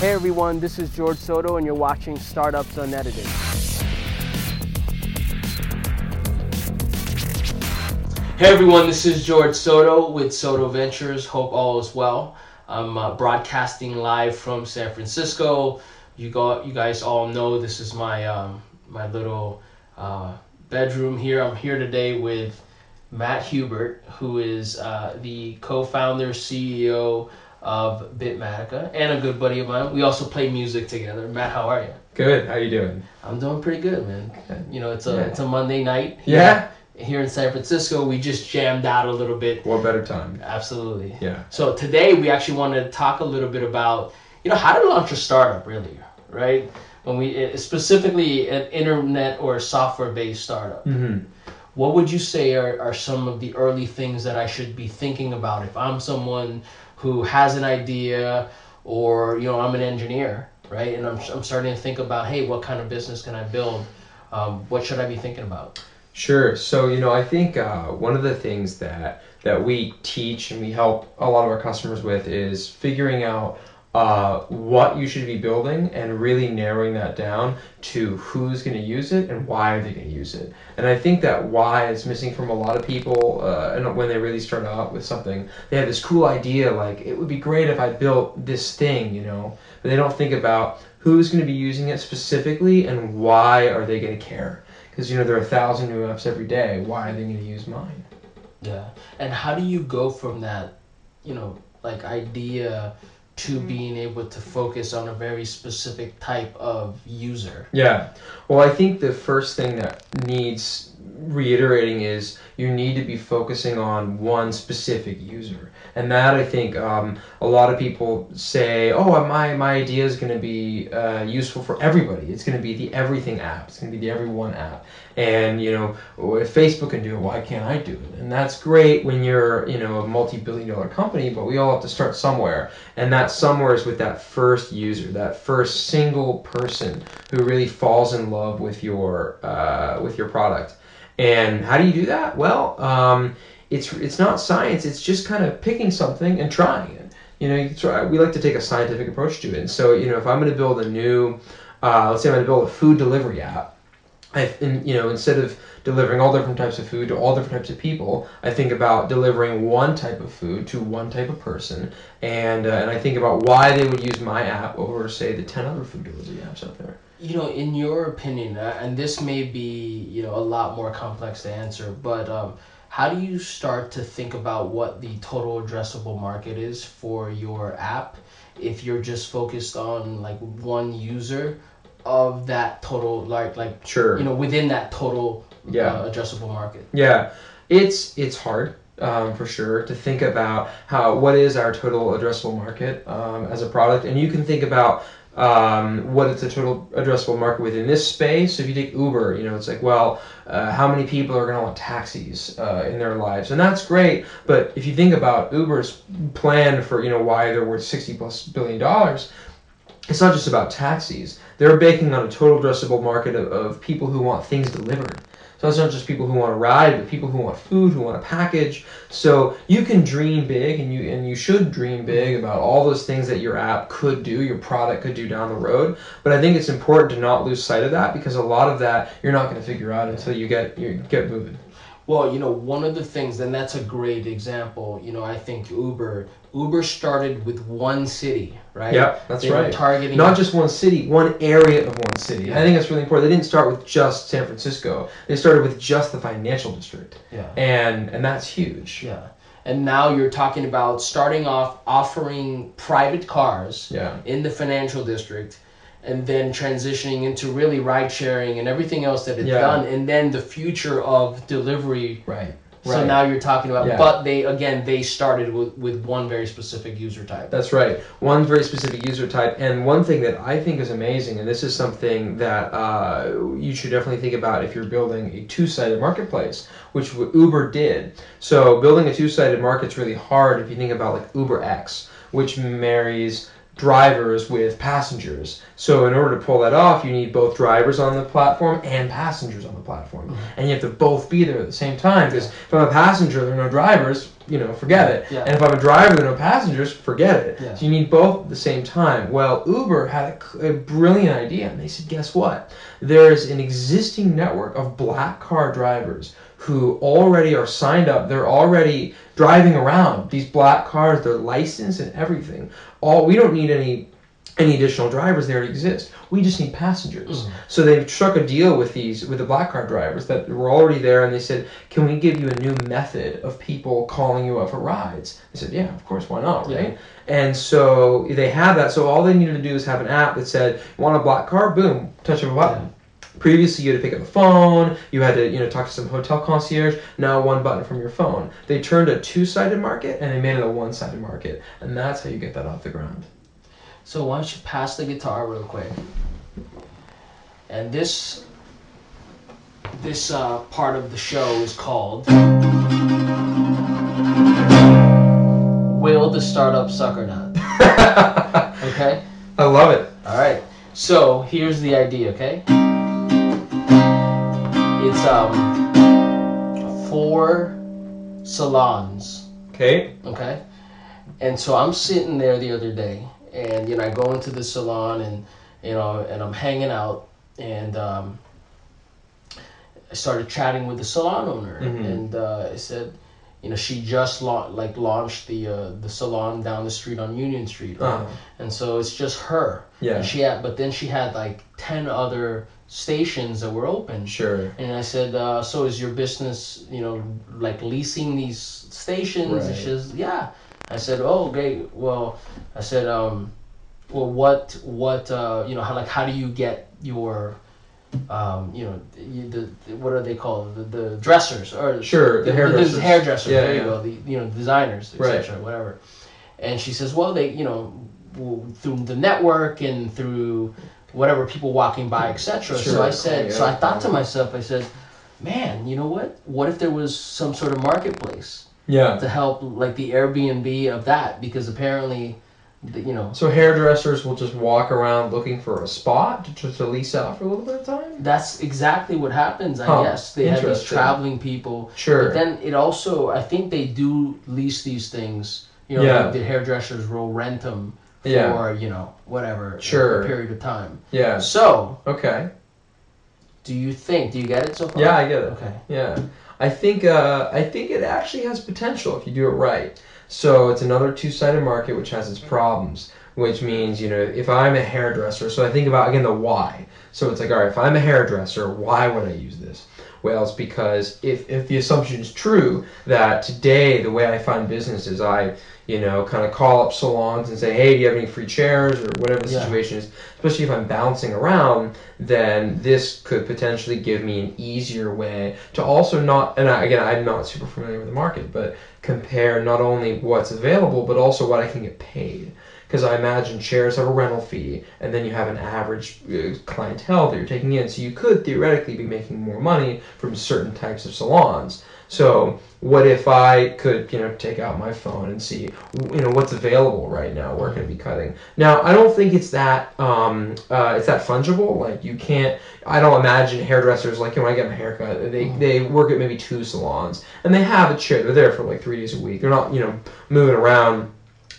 Hey everyone, this is George Soto, and you're watching Startups Unedited. Hey everyone, this is George Soto with Soto Ventures. Hope all is well. I'm uh, broadcasting live from San Francisco. You got, you guys all know this is my um, my little uh, bedroom here. I'm here today with Matt Hubert, who is uh, the co-founder, CEO of Bitmatica, and a good buddy of mine. We also play music together. Matt, how are you? Good. How you doing? I'm doing pretty good, man. You know, it's a Yeah. it's a Monday night. Yeah. Here in San Francisco, we just jammed out a little bit. What better time? Absolutely. Yeah. So today we actually wanted to talk a little bit about, you know, how to launch a startup really, right? When we eh, specifically an internet or software based startup. Mm-hmm. What would you say are, are some of the early things that I should be thinking about if I'm someone who has an idea or, you know, I'm an engineer, right? And I'm, I'm starting to think about, hey, what kind of business can I build? Um, what should I be thinking about? Sure. So you know, I think uh, one of the things that that we teach and we help a lot of our customers with is figuring out uh, what you should be building and really narrowing that down to who's going to use it and why are they going to use it. And I think that why is missing from a lot of people. Uh, and when they really start out with something, they have this cool idea like it would be great if I built this thing, you know, but they don't think about who's going to be using it specifically and why are they going to care. Because you know there are a thousand new apps every day. Why are they going to use mine? Yeah. And how do you go from that, you know, like idea to mm-hmm. being able to focus on a very specific type of user? Yeah. Well, I think the first thing that needs reiterating is you need to be focusing on one specific user. And that I think um, a lot of people say, oh, my, my idea is going to be uh, useful for everybody. It's going to be the everything app. It's going to be the everyone app. And, you know, if Facebook can do it, why can't I do it? And that's great when you're, you know, a multi-billion dollar company, but we all have to start somewhere. And that somewhere is with that first user, that first single person who really falls in love with your, uh, with your product. And how do you do that? Well, um, it's it's not science. It's just kind of picking something and trying it. You know, you try. We like to take a scientific approach to it. And so, you know, if I'm going to build a new, uh, let's say I'm going to build a food delivery app, I, and, you know, instead of delivering all different types of food to all different types of people, I think about delivering one type of food to one type of person, and uh, and I think about why they would use my app over, say, the ten other food delivery apps out there. You know, in your opinion, uh, and this may be, you know, a lot more complex to answer, but um, how do you start to think about what the total addressable market is for your app if you're just focused on like one user of that total like like Sure. you know within that total Yeah. uh, addressable market Yeah, it's it's hard um, for sure to think about how what is our total addressable market um, as a product, and you can think about um, what is the total addressable market within this space. If you take Uber, you know, it's like, well, uh, how many people are going to want taxis uh, in their lives, and that's great. But if you think about Uber's plan for you know why they're worth sixty plus billion dollars, it's not just about taxis. They're banking on a total addressable market of, of people who want things delivered. So it's not just people who want to ride, but people who want food, who want a package. So you can dream big, and you and you should dream big about all those things that your app could do, your product could do down the road. But I think it's important to not lose sight of that because a lot of that you're not going to figure out until you get you get moving. Well, you know, one of the things, and that's a great example. You know, I think Uber, Uber started with one city, right? Yeah, that's they right. targeting Not just one city, one area of one city. I think that's really important. They didn't start with just San Francisco. They started with just the financial district, yeah, and and that's huge. yeah. And now you're talking about starting off offering private cars Yeah. in the financial district, and then transitioning into really ride sharing and everything else that it's Yeah. done, and then the future of delivery. Right. So Right. now you're talking about, Yeah. but they again they started with with one very specific user type. That's right. One very specific user type, and one thing that I think is amazing, and this is something that uh, you should definitely think about if you're building a two-sided marketplace, which Uber did. So building a two-sided market's really hard if you think about like Uber X, which marries drivers with passengers. So in order to pull that off, you need both drivers on the platform and passengers on the platform, Mm-hmm. and you have to both be there at the same time. Because if I'm a passenger, there are no drivers. You know, forget it. Yeah. And if I'm a driver, there are no passengers. Forget it. Yeah. So you need both at the same time. Well, Uber had a brilliant idea, and they said, guess what? There's an existing network of black car drivers who already are signed up. They're already driving around these black cars. They're licensed and everything. All we don't need any any additional drivers. They already exist. We just need passengers. Mm-hmm. So they struck a deal with these with the black car drivers that were already there, and they said, "Can we give you a new method of people calling you up for rides?" I said, "Yeah, of course. Why not? Yeah. Right?" And so they had that. So all they needed to do is have an app that said, want a black car? Boom, touch of a button." Previously, you had to pick up the phone. You had to, you know, talk to some hotel concierge. Now, one button from your phone. They turned a two-sided market and they made it a one-sided market, and that's how you get that off the ground. So why don't you pass the guitar real quick? And this this uh, part of the show is called Will the Startup Suck or Not? Okay? I love it. Alright. So here's the idea, okay? It's um for salons Okay. Okay. And so I'm sitting there the other day, and you know I go into the salon, and you know, and I'm hanging out, and um, I started chatting with the salon owner, Mhm. and uh, I said, you know, she just la- like launched the uh, the salon down the street on Union Street, right? Uh, and so it's just her. yeah. And she had, but then she had like ten other stations that were open. Sure. And I said, uh, so is your business, you know, like leasing these stations? And Right. she says, yeah. I said, oh, okay. Well, I said, um, well, what, what, uh, you know, how, like, how do you get your, um, you know, the, the what are they called? The, the dressers or Sure. The hairdressers. hairdressers. Yeah, there yeah. you go. The you know designers, Right. etc. Whatever. And she says, well, they, you know, through the network and through whatever people walking by, etc. Sure, So I said, yeah. so I thought to myself, I said, man, you know what? What if there was some sort of marketplace Yeah. to help, like the Airbnb of that? Because apparently, the, you know, So hairdressers will just walk around looking for a spot to, to, to lease out for a little bit of time. that's exactly what happens. I Huh, guess they have these traveling people. Sure. But then it also, I think they do lease these things. You know, Yeah. like the hairdressers will rent them for Yeah. you know whatever Sure. period of time. yeah. So, Okay. do you think? Do you get it so far? Yeah, I get it. Okay. Yeah, I think uh, I think it actually has potential if you do it right. So it's another two-sided market which has its problems, which means you know if I'm a hairdresser, so I think about again the why. So it's like all right, if I'm a hairdresser, why would I use this? Well, it's because if, if the assumption is true that today the way I find business is I, you know, kind of call up salons and say, hey, do you have any free chairs or whatever the Yeah. situation is, especially if I'm bouncing around, then this could potentially give me an easier way to also not, and I, again, I'm not super familiar with the market, but compare not only what's available, but also what I can get paid. Because I imagine chairs have a rental fee, and then you have an average uh, clientele that you're taking in. So you could theoretically be making more money from certain types of salons. So what if I could, you know, take out my phone and see, you know, what's available right now? Where can I be cutting? Now, I don't think it's that, um, uh, it's that fungible. Like you can't. I don't imagine hairdressers like you know, when I get my haircut, they they work at maybe two salons, and they have a chair. They're there for like three days a week. They're not, you know, moving around.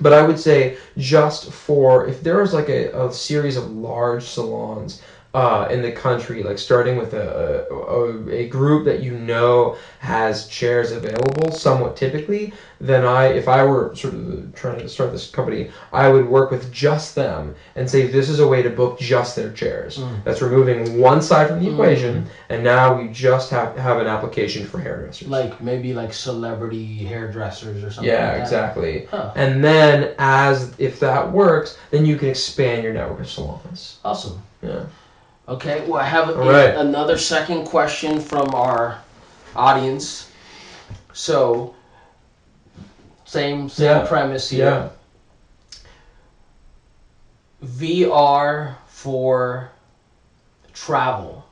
But I would say just for if there was like a, a series of large salons uh, in the country, like starting with a, a, a group that you know has chairs available somewhat typically, then I, if I were sort of trying to start this company, I would work with just them and say this is a way to book just their chairs. Mm. That's removing one side from the Mm. equation, and now we just have have an application for hairdressers. Like maybe like celebrity hairdressers or something. yeah, like that. exactly. Huh. And then, as if that works, then you can expand your network of salons. Awesome. Yeah. Okay. Well, I have right. another second question from our audience. So, same same Yeah. premise here. Yeah. VR for travel.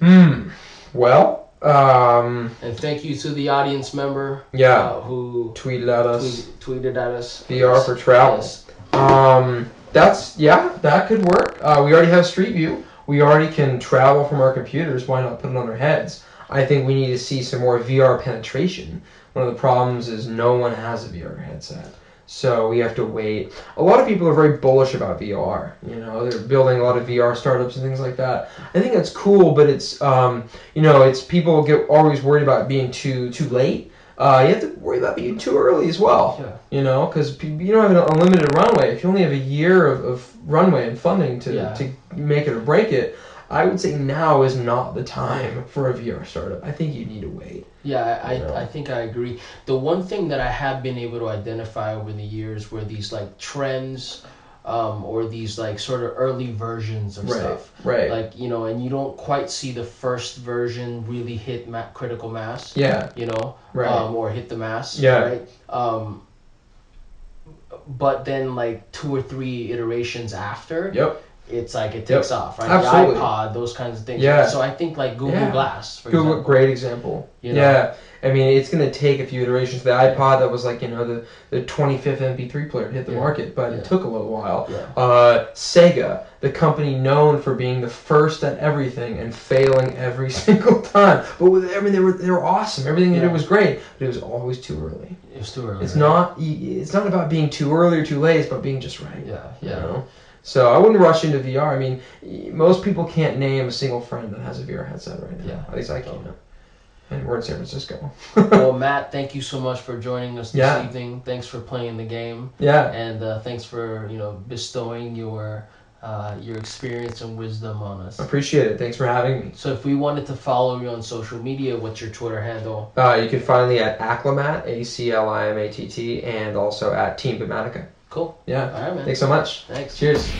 Hmm. Well, Um, And thank you to the audience member yeah, uh, who tweeted at us. tweet, tweeted at us. VR for travel. Um, that's yeah, that could work. Uh, we already have Street View. We already can travel from our computers. Why not put it on our heads? I think we need to see some more VR penetration. One of the problems is no one has a VR headset. So we have to wait. A lot of people are very bullish about VR. You know, they're building a lot of VR startups and things like that. I think that's cool, but it's um, you know, it's people get always worried about being too too late. Uh, you have to worry about being too early as well. Yeah. You know, because you don't have an unlimited runway. If you only have a year of, of runway and funding to, Yeah. to make it or break it, I would say now is not the time for a VR startup. I think you need to wait. Yeah, I, You know? I, I think I agree. The one thing that I have been able to identify over the years were these like trends um, or these like sort of early versions of Right. stuff. Right. Like, you know, and you don't quite see the first version really hit ma- critical mass, yeah. you know, Right. um, or hit the mass, Yeah. right? Um, but then like two or three iterations after, Yep. It's like it takes off, right? Absolutely. The iPod, those kinds of things. Yeah. So I think like Google Yeah. Glass, for Google, example. great example. You know? Yeah. I mean, it's going to take a few iterations. The iPod that was like, you know, the, the 25th MP3 player hit the Yeah. market, but Yeah. it took a little while. Yeah. Uh, Sega, the company known for being the first at everything and failing every single time. But with, I mean, they were they were awesome. Everything they did was great, but it was always too early. It was too early. It's right? not it's not about being too early or too late. It's about being just right. Yeah, You yeah. know? So I wouldn't rush into VR. I mean, most people can't name a single friend that has a VR headset right now. Yeah. At least I can't. And we're in San Francisco. well, Matt, thank you so much for joining us this Yeah. evening. Thanks for playing the game, yeah. and uh, thanks for you know bestowing your uh, your experience and wisdom on us. Appreciate it. Thanks for having me. So, if we wanted to follow you on social media, what's your Twitter handle? Uh, you can find me at Aclimatt, A C L I M A T T, and also at Team Bitmatica. Cool. Yeah. All right, man. Thanks so much. Thanks. Cheers.